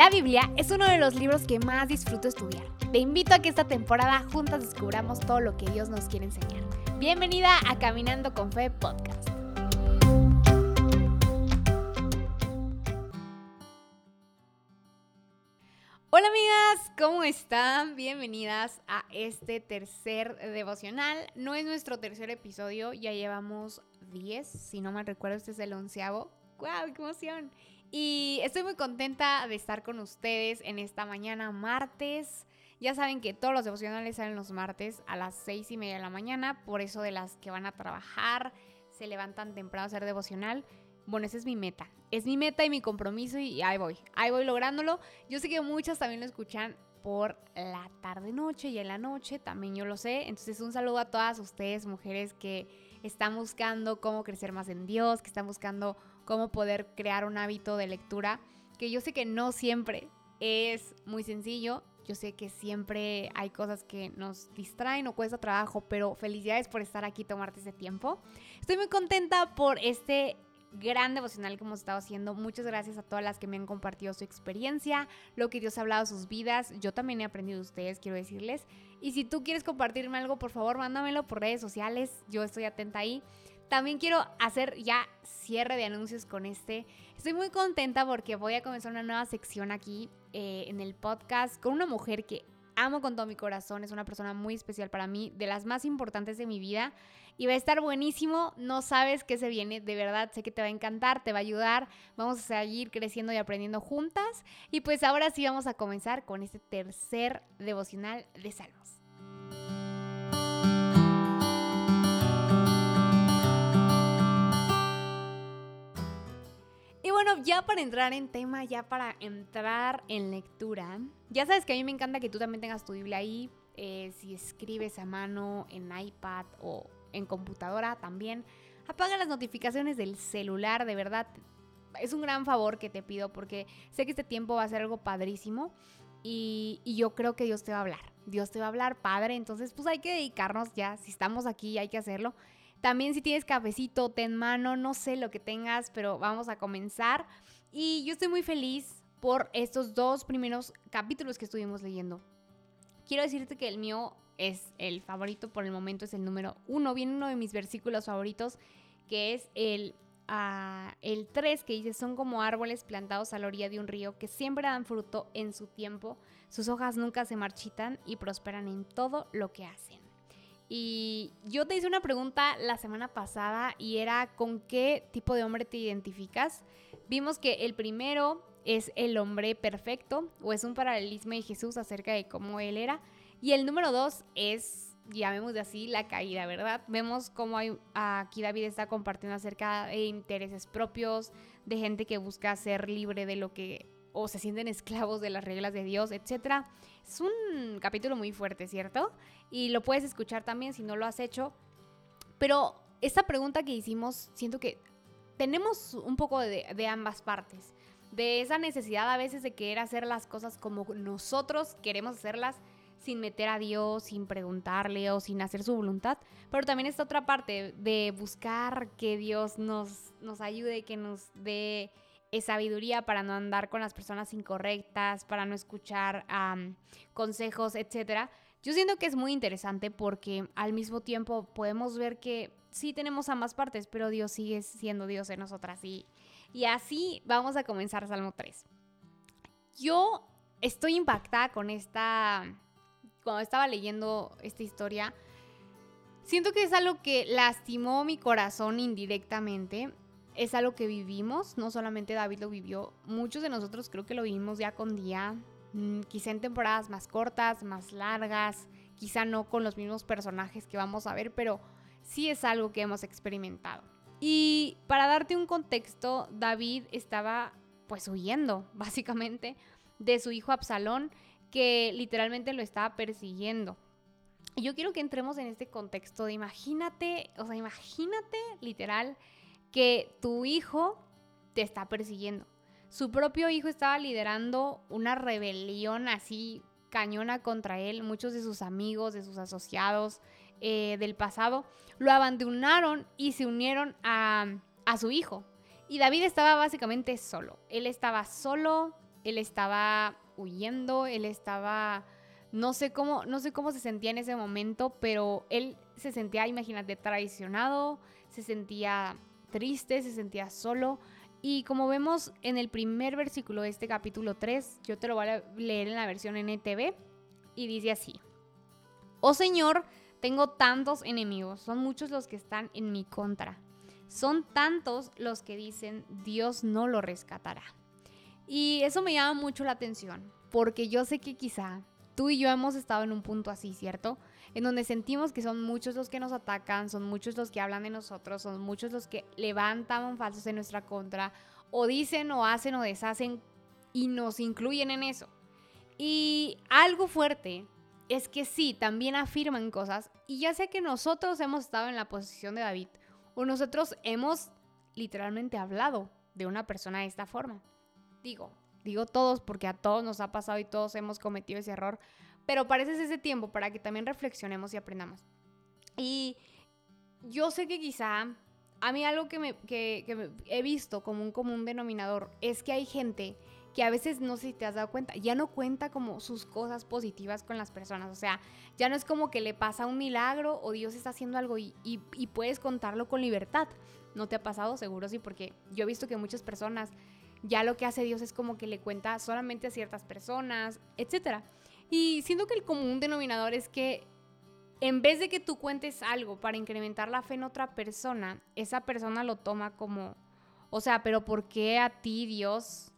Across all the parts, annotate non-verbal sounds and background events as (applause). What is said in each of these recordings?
La Biblia es uno de los libros que más disfruto estudiar. Te invito a que esta temporada juntas descubramos todo lo que Dios nos quiere enseñar. Bienvenida a Caminando con Fe Podcast. Hola amigas, ¿cómo están? Bienvenidas a este tercer devocional. No es nuestro tercer episodio, ya llevamos 10, si no mal recuerdo, este es el onceavo. ¡Wow! ¡Qué emoción! Y estoy muy contenta de estar con ustedes en esta mañana martes. Ya saben que todos los devocionales salen los martes a las seis y media de la mañana, por eso de las que van a trabajar, se levantan temprano a hacer devocional. Bueno, esa es mi meta. Es mi meta y mi compromiso y ahí voy. Ahí voy lográndolo. Yo sé que muchas también lo escuchan por la tarde-noche y en la noche, también yo lo sé. Entonces un saludo a todas ustedes, mujeres que están buscando cómo crecer más en Dios, que están buscando cómo poder crear un hábito de lectura, que yo sé que no siempre es muy sencillo, yo sé que siempre hay cosas que nos distraen o cuesta trabajo, pero felicidades por estar aquí, tomarte ese tiempo. Estoy muy contenta por este gran devocional que hemos estado haciendo. Muchas gracias a todas las que me han compartido su experiencia, lo que Dios ha hablado de sus vidas. Yo también he aprendido de ustedes, quiero decirles. Y si tú quieres compartirme algo, por favor, mándamelo por redes sociales. Yo estoy atenta ahí. También quiero hacer ya cierre de anuncios con este. Estoy muy contenta porque voy a comenzar una nueva sección aquí eh, en el podcast con una mujer que amo con todo mi corazón. Es una persona muy especial para mí, de las más importantes de mi vida. Y va a estar buenísimo. No sabes qué se viene. De verdad, sé que te va a encantar, te va a ayudar. Vamos a seguir creciendo y aprendiendo juntas. Y pues ahora sí vamos a comenzar con este tercer devocional de Salmos. Bueno, ya para entrar en tema, ya para entrar en lectura, ya sabes que a mí me encanta que tú también tengas tu Biblia ahí, eh, si escribes a mano en iPad o en computadora también, apaga las notificaciones del celular, de verdad, es un gran favor que te pido porque sé que este tiempo va a ser algo padrísimo y, y yo creo que Dios te va a hablar, Dios te va a hablar, Padre, entonces pues hay que dedicarnos ya, si estamos aquí hay que hacerlo. También si tienes cafecito, té en mano, no sé lo que tengas, pero vamos a comenzar. Y yo estoy muy feliz por estos dos primeros capítulos que estuvimos leyendo. Quiero decirte que el mío es el favorito por el momento, es el número uno. Viene uno de mis versículos favoritos, que es el, uh, el 3, que dice, son como árboles plantados a la orilla de un río que siempre dan fruto en su tiempo, sus hojas nunca se marchitan y prosperan en todo lo que hacen. Y yo te hice una pregunta la semana pasada y era ¿con qué tipo de hombre te identificas? Vimos que el primero es el hombre perfecto o es un paralelismo de Jesús acerca de cómo él era. Y el número dos es, llamémosle así, la caída, ¿verdad? Vemos cómo aquí David está compartiendo acerca de intereses propios, de gente que busca ser libre de lo que o se sienten esclavos de las reglas de Dios, etc. Es un capítulo muy fuerte, ¿cierto? Y lo puedes escuchar también si no lo has hecho. Pero esta pregunta que hicimos, siento que tenemos un poco de, de ambas partes. De esa necesidad a veces de querer hacer las cosas como nosotros queremos hacerlas, sin meter a Dios, sin preguntarle o sin hacer su voluntad. Pero también esta otra parte de buscar que Dios nos, nos ayude, que nos dé sabiduría para no andar con las personas incorrectas, para no escuchar consejos, etc. Yo siento que es muy interesante porque al mismo tiempo podemos ver que sí tenemos ambas partes, pero Dios sigue siendo Dios en nosotras. Y, y así vamos a comenzar Salmo 3. Yo estoy impactada con esta, cuando estaba leyendo esta historia, siento que es algo que lastimó mi corazón indirectamente es algo que vivimos, no solamente David lo vivió, muchos de nosotros creo que lo vivimos día con día, mm, quizá en temporadas más cortas, más largas, quizá no con los mismos personajes que vamos a ver, pero sí es algo que hemos experimentado. Y para darte un contexto, David estaba pues huyendo, (laughs) básicamente, de su hijo Absalón, que literalmente lo estaba persiguiendo. Y yo quiero que entremos en este contexto de imagínate, o sea, imagínate literal que tu hijo te está persiguiendo. Su propio hijo estaba liderando una rebelión así cañona contra él. Muchos de sus amigos, de sus asociados eh, del pasado, lo abandonaron y se unieron a, a su hijo. Y David estaba básicamente solo. Él estaba solo, él estaba huyendo, él estaba no sé cómo no sé cómo se sentía en ese momento, pero él se sentía, imagínate, traicionado, se sentía triste, se sentía solo. Y como vemos en el primer versículo de este capítulo 3, yo te lo voy a leer en la versión NTV, y dice así, Oh Señor, tengo tantos enemigos, son muchos los que están en mi contra. Son tantos los que dicen, Dios no lo rescatará. Y eso me llama mucho la atención, porque yo sé que quizá tú y yo hemos estado en un punto así, ¿cierto? En donde sentimos que son muchos los que nos atacan, son muchos los que hablan de nosotros, son muchos los que levantan falsos en nuestra contra, o dicen o hacen o deshacen y nos incluyen en eso. Y algo fuerte es que sí, también afirman cosas, y ya sea que nosotros hemos estado en la posición de David, o nosotros hemos literalmente hablado de una persona de esta forma. Digo, Digo todos porque a todos nos ha pasado y todos hemos cometido ese error, pero parece ese tiempo para que también reflexionemos y aprendamos. Y yo sé que quizá a mí algo que, me, que, he visto como un común denominador es que hay gente que a veces no sé si te has dado cuenta, ya no cuenta como sus cosas positivas con las personas. O sea, ya no es como que le pasa un milagro o Dios está haciendo algo y, y puedes contarlo con libertad. ¿No te ha pasado? Seguro sí, porque yo he visto que muchas personas ya lo que hace Dios es como que le cuenta solamente a ciertas personas, etc. Y siento que el común denominador es que en vez de que tú cuentes algo para incrementar la fe en otra persona, esa persona lo toma como, o sea, pero ¿por qué a ti Dios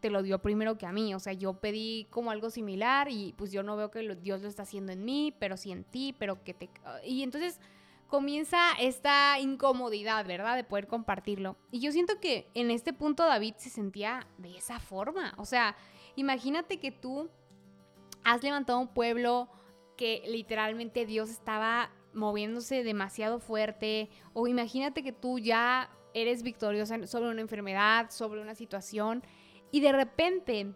te lo dio primero que a mí? O sea, yo pedí como algo similar y pues yo no veo que Dios lo está haciendo en mí, pero sí en ti, pero que te... Y entonces comienza esta incomodidad, ¿verdad? De poder compartirlo. Y yo siento que en este punto David se sentía de esa forma. O sea, imagínate que tú has levantado un pueblo que literalmente Dios estaba moviéndose demasiado fuerte. O imagínate que tú ya eres victoriosa sobre una enfermedad, sobre una situación. Y de repente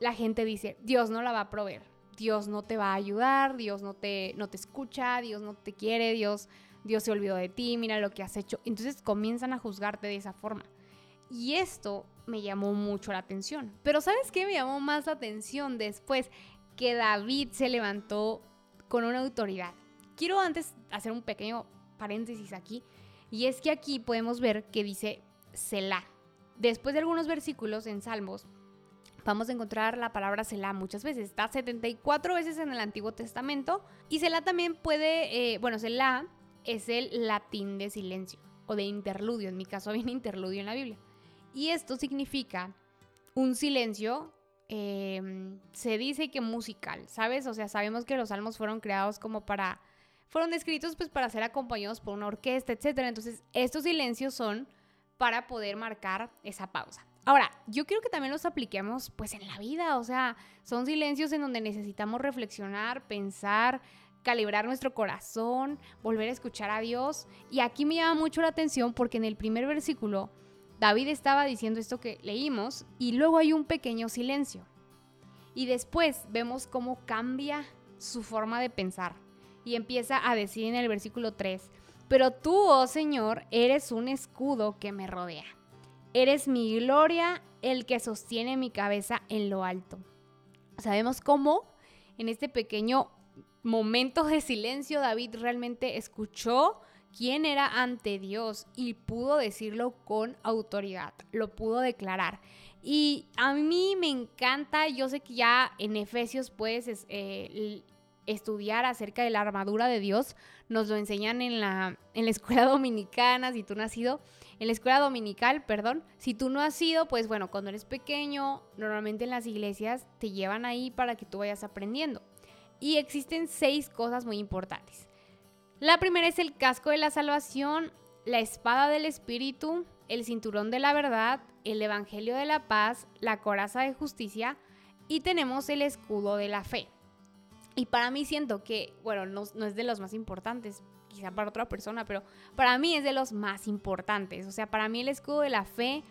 la gente dice, Dios no la va a proveer. Dios no te va a ayudar, Dios no te, no te escucha, Dios no te quiere, Dios Dios se olvidó de ti, mira lo que has hecho. Entonces comienzan a juzgarte de esa forma. Y esto me llamó mucho la atención. Pero ¿sabes qué me llamó más la atención después? Que David se levantó con una autoridad. Quiero antes hacer un pequeño paréntesis aquí. Y es que aquí podemos ver que dice Selah. Después de algunos versículos en Salmos, vamos a encontrar la palabra Selah muchas veces. Está 74 veces en el Antiguo Testamento. Y Selah también puede, eh, bueno, Selah es el latín de silencio o de interludio. En mi caso viene interludio en la Biblia. Y esto significa un silencio, em, se dice que musical, ¿sabes? O sea, sabemos que los salmos fueron creados como para, fueron escritos pues para ser acompañados por una orquesta, etc. Entonces, estos silencios son para poder marcar esa pausa. Ahora, yo quiero que también los apliquemos pues en la vida, o sea, son silencios en donde necesitamos reflexionar, pensar, calibrar nuestro corazón, volver a escuchar a Dios. Y aquí me llama mucho la atención porque en el primer versículo David estaba diciendo esto que leímos y luego hay un pequeño silencio. Y después vemos cómo cambia su forma de pensar y empieza a decir en el versículo 3, pero tú, oh Señor, eres un escudo que me rodea. Eres mi gloria, el que sostiene mi cabeza en lo alto. Sabemos cómo en este pequeño momentos de silencio, David realmente escuchó quién era ante Dios y pudo decirlo con autoridad, lo pudo declarar. Y a mí me encanta, yo sé que ya en Efesios puedes eh, estudiar acerca de la armadura de Dios, nos lo enseñan en la, en la escuela (laughs) dominicana, si tú no has ido, en la escuela dominical, perdón, si tú no has sido, pues bueno, cuando eres pequeño, normalmente en las iglesias te llevan ahí para que tú vayas aprendiendo. Y existen seis cosas muy importantes. La primera es el casco de la salvación, la espada del Espíritu, el cinturón de la verdad, el Evangelio de la paz, la coraza de justicia y tenemos el escudo de la fe. Y para mí siento que, bueno, no, no, es de los más importantes, quizá para otra persona, pero para mí es de los más importantes. O sea, para mí el escudo de la fe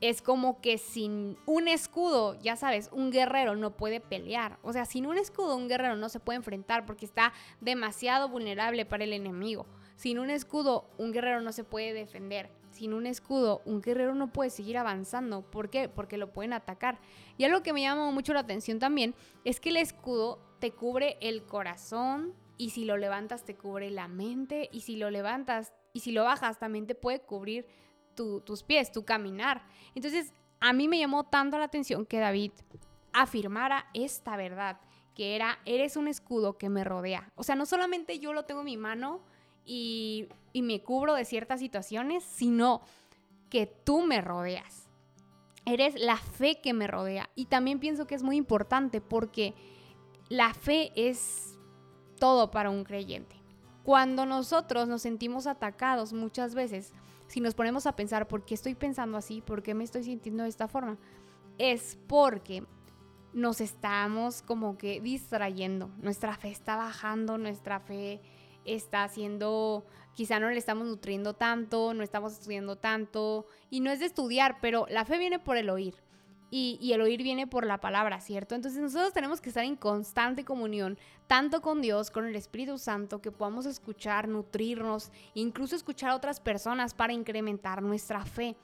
es como que sin un escudo, ya sabes, un guerrero no puede pelear. O sea, sin un escudo un guerrero no se puede enfrentar porque está demasiado vulnerable para el enemigo. Sin un escudo un guerrero no se puede defender. sin un escudo, un guerrero no puede seguir avanzando. ¿Por qué? Porque lo pueden atacar. Y algo que me llama mucho la atención también es que el escudo te cubre el corazón y si lo levantas te cubre la mente y si lo levantas y si lo bajas también te puede cubrir tus pies, tu caminar. Entonces, a mí me llamó tanto la atención que David afirmara esta verdad, que era, eres un escudo que me rodea. O sea, no solamente yo lo tengo en mi mano y, y me cubro de ciertas situaciones, sino que tú me rodeas. Eres la fe que me rodea. Y también pienso que es muy importante porque la fe es todo para un creyente. Cuando nosotros nos sentimos atacados muchas veces, si nos ponemos a pensar por qué estoy pensando así, por qué me estoy sintiendo de esta forma, es porque nos estamos como que distrayendo. Nuestra fe está bajando, nuestra fe está haciendo, quizá no le estamos nutriendo tanto, no estamos estudiando tanto. Y no es de estudiar, pero la fe viene por el oír y, el oír viene por la palabra, ¿cierto? Entonces nosotros tenemos que estar en constante comunión, tanto con Dios, con el Espíritu Santo, que podamos escuchar, nutrirnos, incluso escuchar a otras personas para incrementar nuestra fe.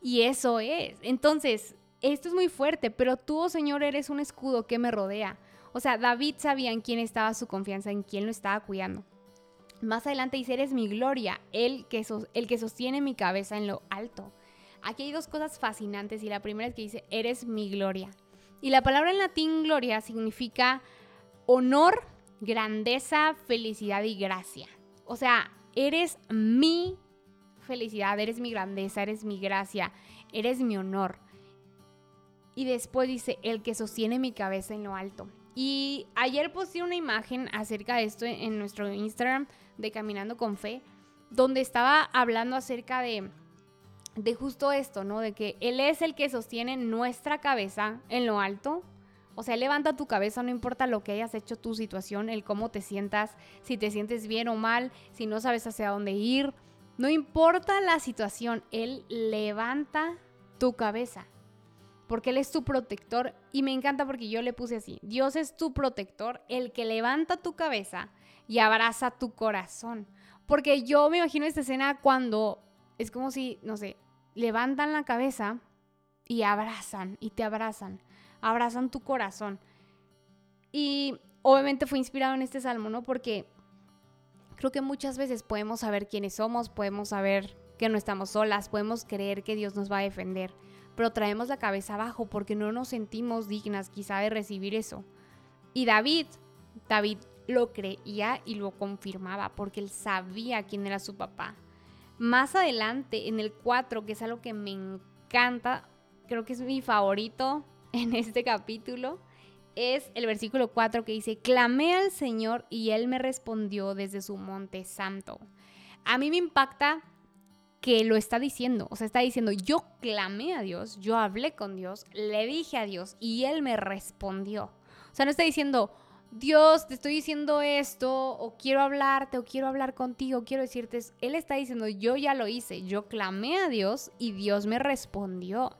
Y eso es. Entonces, esto es muy fuerte, pero tú, oh Señor, eres un escudo que me rodea. O sea, David sabía en quién estaba su confianza, en quién lo estaba cuidando. Más adelante dice, eres mi gloria, el que, el que sostiene mi cabeza en lo alto. Aquí hay dos cosas fascinantes y la primera es que dice, eres mi gloria. Y la palabra en latín gloria significa honor, grandeza, felicidad y gracia. O sea, eres mi felicidad, eres mi grandeza, eres mi gracia, eres mi honor. Y después dice, el que sostiene mi cabeza en lo alto. Y ayer puse una imagen acerca de esto en nuestro Instagram de Caminando con Fe, donde estaba hablando acerca de de justo esto, ¿no? De que Él es el que sostiene nuestra cabeza en lo alto. O sea, levanta tu cabeza, no importa lo que hayas hecho, tu situación, el cómo te sientas, si te sientes bien o mal, si no sabes hacia dónde ir. No importa la situación, Él levanta tu cabeza. Porque Él es tu protector. Y me encanta porque yo le puse así. Dios es tu protector, el que levanta tu cabeza y abraza tu corazón. Porque yo me imagino esta escena cuando es como si, no sé, levantan la cabeza y abrazan y te abrazan, abrazan tu corazón. Y obviamente fue inspirado en este salmo, ¿no? Porque creo que muchas veces podemos saber quiénes somos, podemos saber que no estamos solas, podemos creer que Dios nos va a defender, pero traemos la cabeza abajo porque no nos sentimos dignas quizá de recibir eso. Y David, David lo creía y lo confirmaba porque él sabía quién era su papá. Más adelante, en el 4, que es algo que me encanta, creo que es mi favorito (laughs) en este capítulo, es el versículo 4 que dice, clamé al Señor y Él me respondió desde su monte santo. A mí me impacta que lo está diciendo, o sea, está diciendo, yo clamé a Dios, yo hablé con Dios, le dije a Dios y Él me respondió. O sea, no está diciendo, Dios, te estoy diciendo esto, o quiero hablarte, o quiero hablar contigo, quiero decirte, Él está diciendo, yo ya lo hice, yo clamé a Dios y Dios me respondió.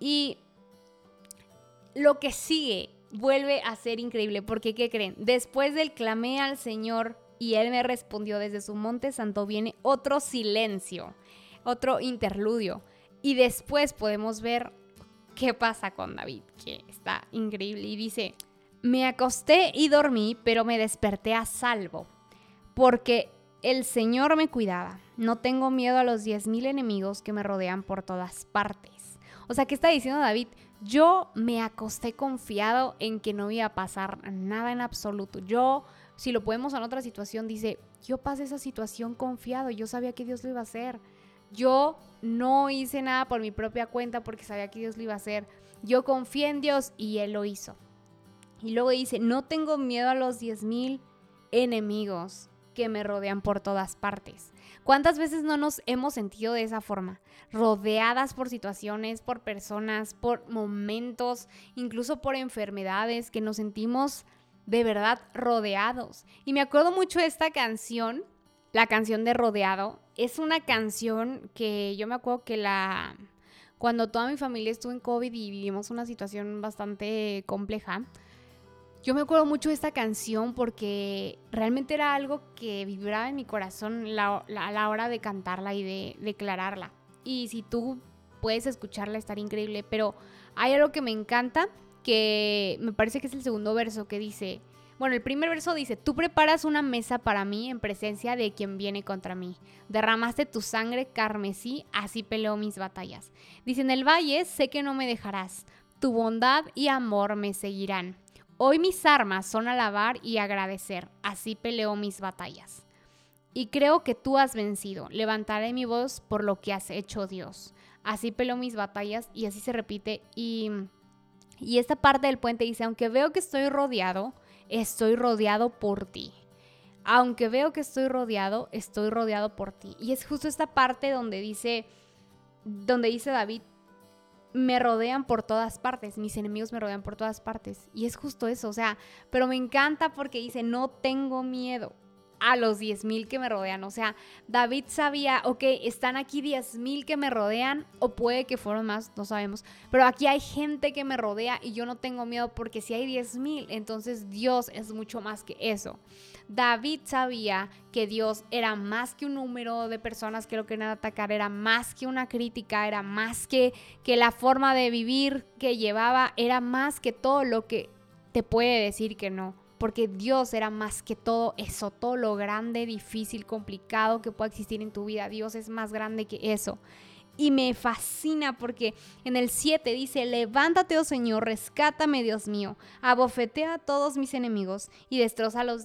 Y lo que sigue vuelve a ser increíble, porque ¿qué creen? Después del clamé al Señor y Él me respondió desde su monte santo, viene otro silencio, otro interludio. Y después podemos ver qué pasa con David, que está increíble. Y dice, me acosté y dormí, pero me desperté a salvo, porque el Señor me cuidaba. No tengo miedo a los diez mil enemigos que me rodean por todas partes. O sea, ¿qué está diciendo David? Yo me acosté confiado en que no iba a pasar nada en absoluto. Yo, si lo podemos en otra situación, dice, yo pasé esa situación confiado, yo sabía que Dios lo iba a hacer. Yo no hice nada por mi propia cuenta porque sabía que Dios lo iba a hacer. Yo confié en Dios y Él lo hizo. Y luego dice, no tengo miedo a los 10.000 enemigos que me rodean por todas partes. ¿Cuántas veces no nos hemos sentido de esa forma? Rodeadas por situaciones, por personas, por momentos, incluso por enfermedades, que nos sentimos de verdad rodeados. Y me acuerdo mucho de esta canción, la canción de Rodeado. Es una canción que yo me acuerdo que la... Cuando toda mi familia estuvo en COVID y vivimos una situación bastante compleja, yo me acuerdo mucho de esta canción porque realmente era algo que vibraba en mi corazón a la hora de cantarla y de declararla. Y si tú puedes escucharla, estaría increíble. Pero hay algo que me encanta, que me parece que es el segundo verso, que dice, bueno, el primer verso dice, tú preparas una mesa para mí en presencia de quien viene contra mí. Derramaste tu sangre carmesí, así peleó mis batallas. Dice, en el valle sé que no me dejarás, tu bondad y amor me seguirán. Hoy mis armas son alabar y agradecer, así peleó mis batallas. Y creo que tú has vencido, levantaré mi voz por lo que has hecho Dios. Así peleó mis batallas y así se repite. Y, y esta parte del puente dice, aunque veo que estoy rodeado, estoy rodeado por ti. Aunque veo que estoy rodeado, estoy rodeado por ti. Y es justo esta parte donde dice, donde dice David, me rodean por todas partes, mis enemigos me rodean por todas partes. Y es justo eso, o sea, pero me encanta porque dice, no tengo miedo a los 10.000 que me rodean. O sea, David sabía, ok, están aquí 10.000 que me rodean, o puede que fueron más, no sabemos, pero aquí hay gente que me rodea y yo no tengo miedo porque si hay 10.000, entonces Dios es mucho más que eso. David sabía que Dios era más que un número de personas que lo querían atacar, era más que una crítica, era más que, que la forma de vivir que llevaba, era más que todo lo que te puede decir que no porque Dios era más que todo eso, todo lo grande, difícil, complicado que pueda existir en tu vida. Dios es más grande que eso. Y me fascina porque en el 7 dice, levántate, oh Señor, rescátame, Dios mío, abofetea a todos mis enemigos y destroza los,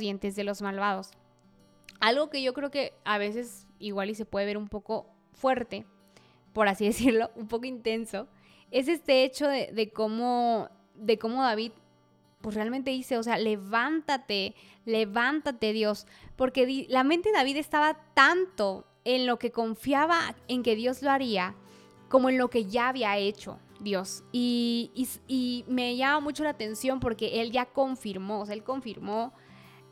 dientes de los malvados. Algo que yo creo que a veces igual y se puede ver un poco fuerte, por así (laughs) decirlo, un poco intenso, es este hecho de cómo, de cómo David pues realmente dice, o sea, levántate, levántate Dios, porque la mente de David estaba tanto en lo que confiaba en que Dios lo haría, como en lo que ya había hecho Dios. Y, me llama mucho la atención porque él ya confirmó, él confirmó,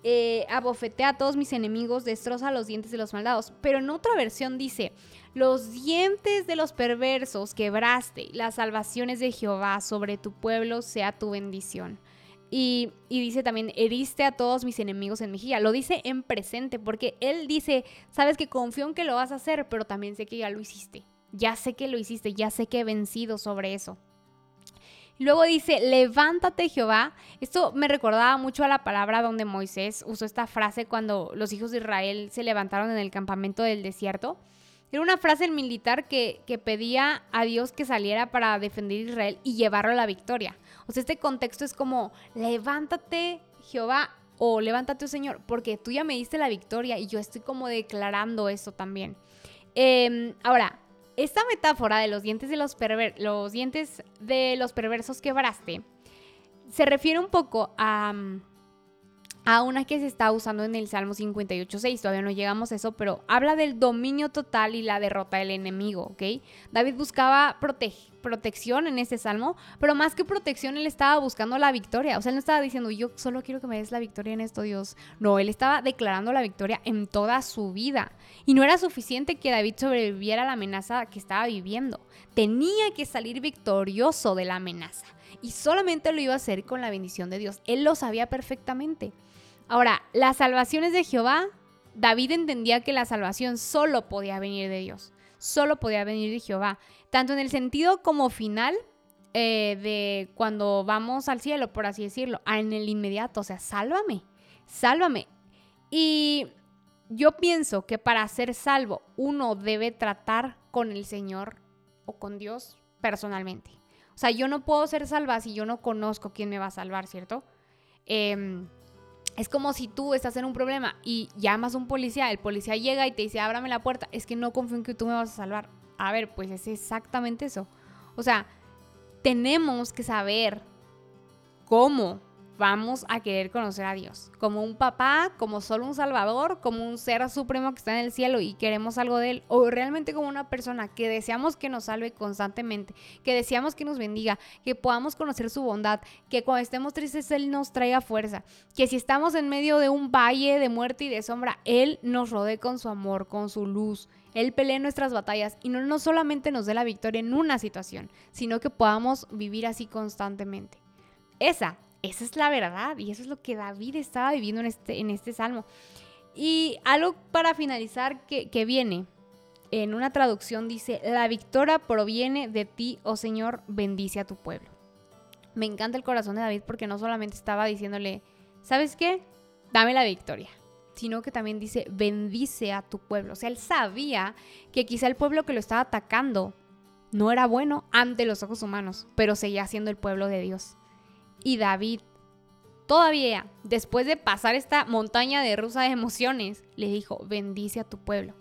eh, abofetea a todos mis enemigos, destroza los dientes de los maldados. Pero en otra versión dice, los dientes de los perversos quebraste, las salvaciones de Jehová sobre tu pueblo sea tu bendición. Y, dice también, heriste a todos mis enemigos en mejilla. Lo dice en presente porque él dice, sabes que confío en que lo vas a hacer, pero también sé que ya lo hiciste. Ya sé que lo hiciste, ya sé que he vencido sobre eso. Luego dice, levántate Jehová. Esto me recordaba mucho a la palabra donde Moisés usó esta frase cuando los hijos de Israel se levantaron en el campamento del desierto. Era una frase militar que, que pedía a Dios que saliera para defender Israel y llevarlo a la victoria. O sea, este contexto es como, levántate Jehová o levántate, oh Señor, porque tú ya me diste la victoria y yo estoy como declarando eso también. Em, ahora, esta metáfora de los dientes de los, los dientes de los perversos quebraste se refiere un poco a a una que se está usando en el Salmo 58.6. Todavía no llegamos a eso, pero habla del dominio total y la derrota del enemigo, ¿ok? David buscaba protección en este salmo, pero más que protección, él estaba buscando la victoria. O sea, él no estaba diciendo, yo solo quiero que me des la victoria en esto, Dios. No, él estaba declarando la victoria en toda su vida. Y no era suficiente que David sobreviviera a la amenaza que estaba viviendo. Tenía que salir victorioso de la amenaza. Y solamente lo iba a hacer con la bendición de Dios. Él lo sabía perfectamente. Ahora, las salvaciones de Jehová, David entendía que la salvación solo podía venir de Dios, solo podía venir de Jehová, tanto en el sentido como final eh, de cuando vamos al cielo, por así decirlo, en el inmediato, o sea, sálvame, sálvame. Y yo pienso que para ser salvo uno debe tratar con el Señor o con Dios personalmente. O sea, yo no puedo ser salva si yo no conozco quién me va a salvar, ¿cierto? Eh, es como si tú estás en un problema y llamas a un policía, el policía llega y te dice, ábrame la puerta, es que no confío en que tú me vas a salvar. A ver, pues es exactamente eso. O sea, tenemos que saber cómo vamos a querer conocer a Dios. Como un papá, como solo un salvador, como un ser supremo que está en el cielo y queremos algo de Él. O realmente como una persona que deseamos que nos salve constantemente, que deseamos que nos bendiga, que podamos conocer su bondad, que cuando estemos tristes Él nos traiga fuerza, que si estamos en medio de un valle de muerte y de sombra, Él nos rodee con su amor, con su luz. Él pelee nuestras batallas y no, no solamente nos dé la victoria en una situación, sino que podamos vivir así constantemente. Esa esa es la verdad y eso es lo que David estaba viviendo en este, en este salmo. Y algo para finalizar que, que viene, en una traducción dice, la victoria proviene de ti, oh Señor, bendice a tu pueblo. Me encanta el corazón de David porque no solamente estaba diciéndole, ¿sabes qué? Dame la victoria, sino que también dice, bendice a tu pueblo. O sea, él sabía que quizá el pueblo que lo estaba atacando no era bueno ante los ojos humanos, pero seguía siendo el pueblo de Dios. Y David, todavía, después de pasar esta montaña de rusa de emociones, le dijo, bendice a tu pueblo.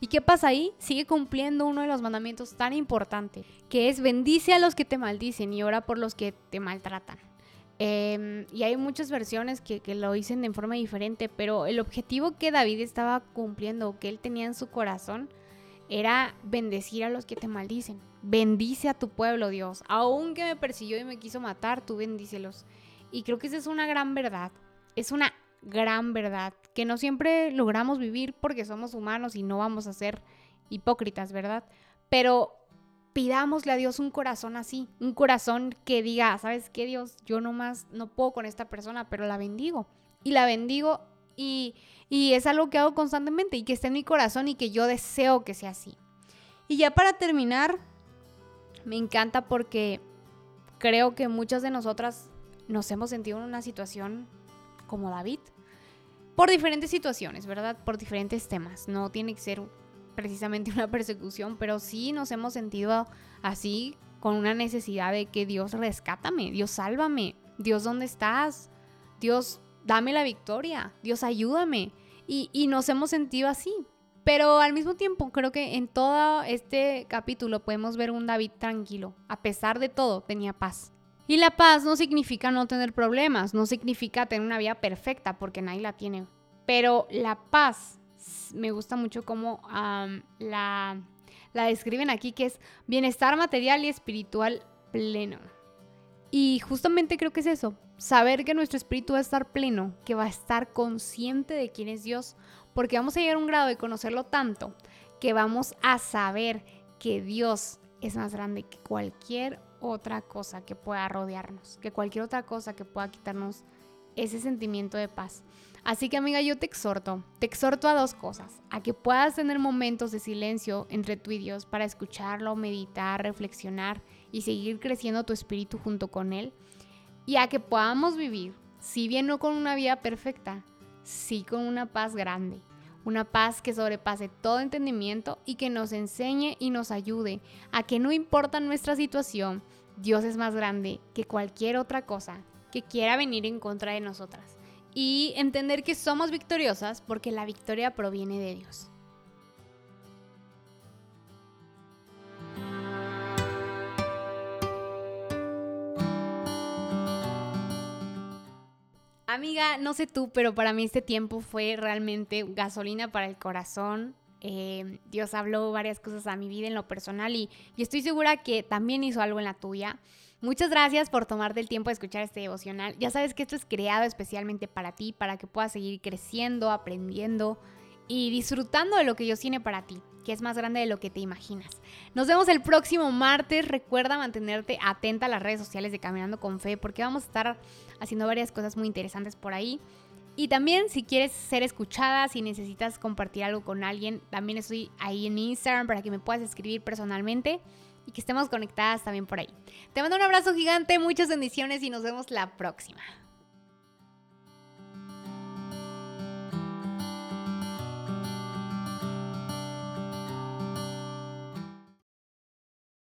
¿Y qué pasa ahí? Sigue cumpliendo uno de los mandamientos tan importantes, que es bendice a los que te maldicen y ora por los que te maltratan. Em, y hay muchas versiones que, lo dicen de forma diferente, pero el objetivo que David estaba cumpliendo, que él tenía en su corazón, era bendecir a los que te maldicen. Bendice a tu pueblo, Dios. Aunque me persiguió y me quiso matar, tú bendícelos. Y creo que esa es una gran verdad. Es una gran verdad que no siempre logramos vivir porque somos humanos y no vamos a ser hipócritas, ¿verdad? Pero pidámosle a Dios un corazón así, un corazón que diga, ¿sabes qué Dios? Yo nomás no puedo con esta persona, pero la bendigo. Y la bendigo y, y es algo que hago constantemente y que está en mi corazón y que yo deseo que sea así. Y ya para terminar, me encanta porque creo que muchas de nosotras nos hemos sentido en una situación como David, por diferentes situaciones, ¿verdad? Por diferentes temas. No tiene que ser precisamente (laughs) una persecución, pero sí nos hemos sentido así con una necesidad de que Dios rescátame, Dios sálvame, Dios ¿dónde estás? Dios dame la victoria, Dios ayúdame. Y, nos hemos sentido así. Pero al mismo tiempo creo que en todo este capítulo podemos ver un David tranquilo. A pesar de todo, tenía paz. Y la paz no significa no tener problemas, no significa tener una vida perfecta, porque nadie la tiene. Pero la paz me gusta mucho cómo la, la describen aquí, que es bienestar material y espiritual pleno. Y justamente creo que es eso, saber que nuestro espíritu va a estar pleno, que va a estar consciente de quién es Dios, porque vamos a llegar a un grado de conocerlo tanto que vamos a saber que Dios es más grande que cualquier otra cosa que pueda rodearnos, que cualquier otra cosa que pueda quitarnos ese sentimiento de paz. Así que amiga, yo te exhorto, te exhorto a dos cosas, a que puedas tener momentos de silencio entre tú y Dios para escucharlo, meditar, reflexionar y seguir creciendo tu espíritu junto con Él, y a que podamos vivir, si bien no con una vida perfecta, sí con una paz grande, una paz que sobrepase todo entendimiento y que nos enseñe y nos ayude a que no importa nuestra situación, Dios es más grande que cualquier otra cosa que quiera venir en contra de nosotras y entender que somos victoriosas porque la victoria proviene de Dios. Amiga, no sé tú, pero para mí este tiempo fue realmente gasolina para el corazón. Eh, Dios habló varias cosas a mi vida en lo personal y, y estoy segura que también hizo algo en la tuya. Muchas gracias por tomarte el tiempo de escuchar este devocional. Ya sabes que esto es creado especialmente para ti, para que puedas seguir creciendo, aprendiendo y disfrutando de lo que Dios tiene para ti, que es más grande de lo que te imaginas. Nos vemos el próximo martes. Recuerda mantenerte atenta a las redes sociales de Caminando con Fe, porque vamos a estar haciendo varias cosas muy interesantes por ahí. Y también si quieres ser escuchada, si necesitas compartir algo con alguien, también estoy ahí en Instagram para que me puedas escribir personalmente y que estemos conectadas también por ahí. Te mando un abrazo gigante, muchas bendiciones y nos vemos la próxima.